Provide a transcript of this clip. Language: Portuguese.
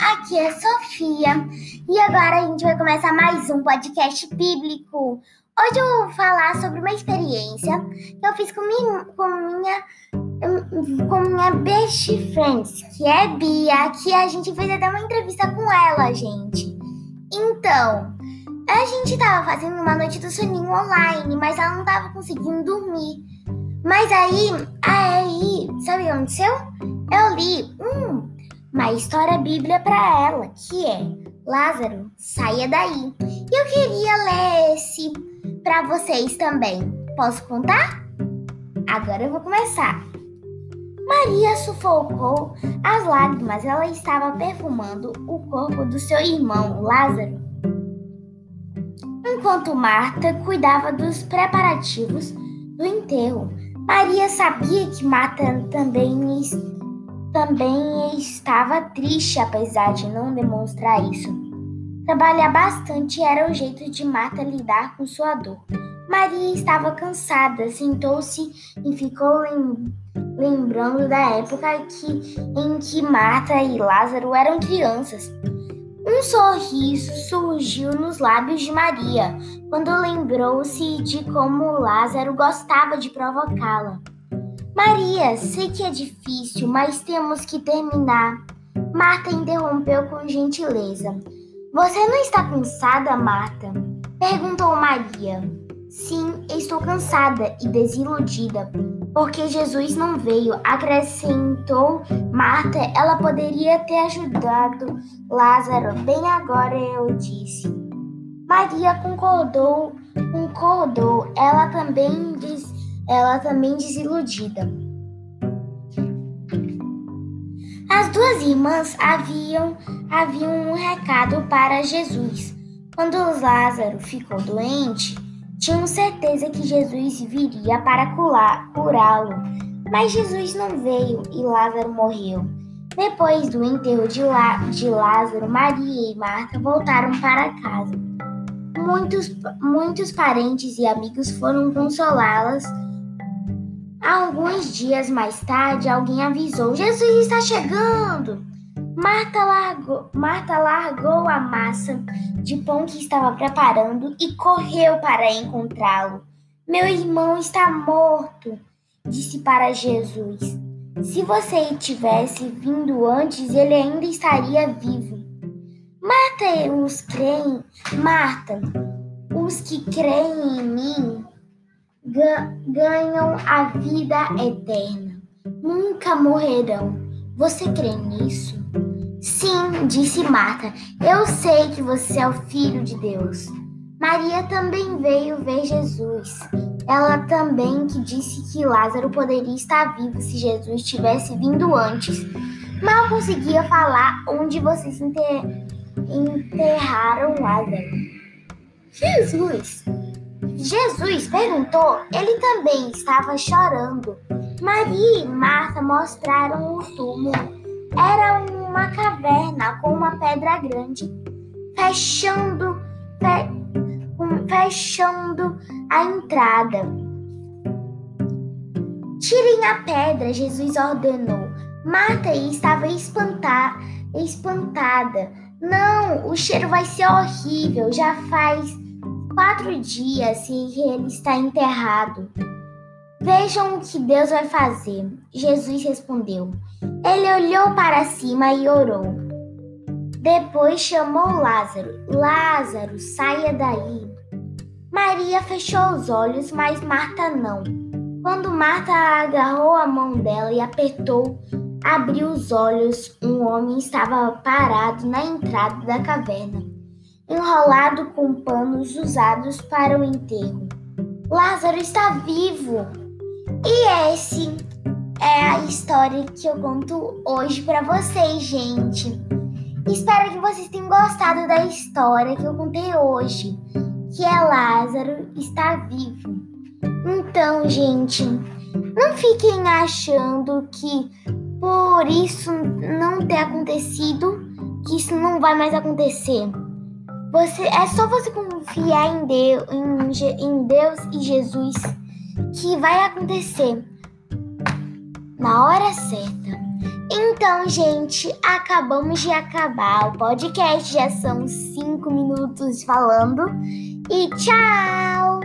aqui é Sofia e agora a gente vai começar mais um podcast bíblico. Hoje eu vou falar sobre uma experiência que eu fiz com minha, com minha, com minha best friends, que é Bia, que a gente fez até uma entrevista com ela, gente. Então, a gente tava fazendo uma noite do soninho online, mas ela não tava conseguindo dormir. Mas aí, aí, sabe o que aconteceu? Eu li um uma história bíblia para ela, que é Lázaro, saia daí. E eu queria ler esse para vocês também. Posso contar? Agora eu vou começar. Maria sufocou as lágrimas. Ela estava perfumando o corpo do seu irmão Lázaro. Enquanto Marta cuidava dos preparativos do enterro, Maria sabia que Marta também também estava triste, apesar de não demonstrar isso. Trabalhar bastante era o jeito de Marta lidar com sua dor. Maria estava cansada, sentou-se e ficou lembrando da época que, em que Marta e Lázaro eram crianças. Um sorriso surgiu nos lábios de Maria quando lembrou-se de como Lázaro gostava de provocá-la. Maria, sei que é difícil, mas temos que terminar. Marta interrompeu com gentileza. Você não está cansada, Marta? Perguntou Maria. Sim, estou cansada e desiludida, porque Jesus não veio, acrescentou Marta. Ela poderia ter ajudado Lázaro. Bem agora eu disse. Maria concordou, concordou. Ela também ela também desiludida. As duas irmãs haviam, haviam um recado para Jesus. Quando Lázaro ficou doente, tinham certeza que Jesus viria para curá-lo. Mas Jesus não veio e Lázaro morreu. Depois do enterro de, de Lázaro, Maria e Marta voltaram para casa. Muitos, muitos parentes e amigos foram consolá-las Alguns dias mais tarde, alguém avisou: Jesus está chegando! Marta largou, Marta largou a massa de pão que estava preparando e correu para encontrá-lo. Meu irmão está morto, disse para Jesus. Se você tivesse vindo antes, ele ainda estaria vivo. Marta, os creem, Marta, os que creem em mim ganham a vida eterna. Nunca morrerão. Você crê nisso? Sim, disse Marta. Eu sei que você é o filho de Deus. Maria também veio ver Jesus. Ela também que disse que Lázaro poderia estar vivo se Jesus tivesse vindo antes. Mal conseguia falar onde vocês enterraram Lázaro. Jesus! Jesus perguntou, ele também estava chorando. Maria e Marta mostraram o túmulo. Era uma caverna com uma pedra grande, fechando, fe, fechando a entrada. Tirem a pedra, Jesus ordenou. Marta estava espantada. espantada. Não, o cheiro vai ser horrível. Já faz quatro dias e ele está enterrado. Vejam o que Deus vai fazer. Jesus respondeu. Ele olhou para cima e orou. Depois chamou Lázaro. Lázaro, saia daí. Maria fechou os olhos, mas Marta não. Quando Marta agarrou a mão dela e apertou, abriu os olhos. Um homem estava parado na entrada da caverna enrolado com panos usados para o enterro. Lázaro está vivo! E esse é a história que eu conto hoje para vocês, gente. Espero que vocês tenham gostado da história que eu contei hoje, que é Lázaro está vivo. Então, gente, não fiquem achando que por isso não ter acontecido, que isso não vai mais acontecer. Você é só você confiar em Deus, em, em Deus e Jesus que vai acontecer. na hora certa. Então, gente, acabamos de acabar o podcast. Já são cinco minutos falando. E tchau!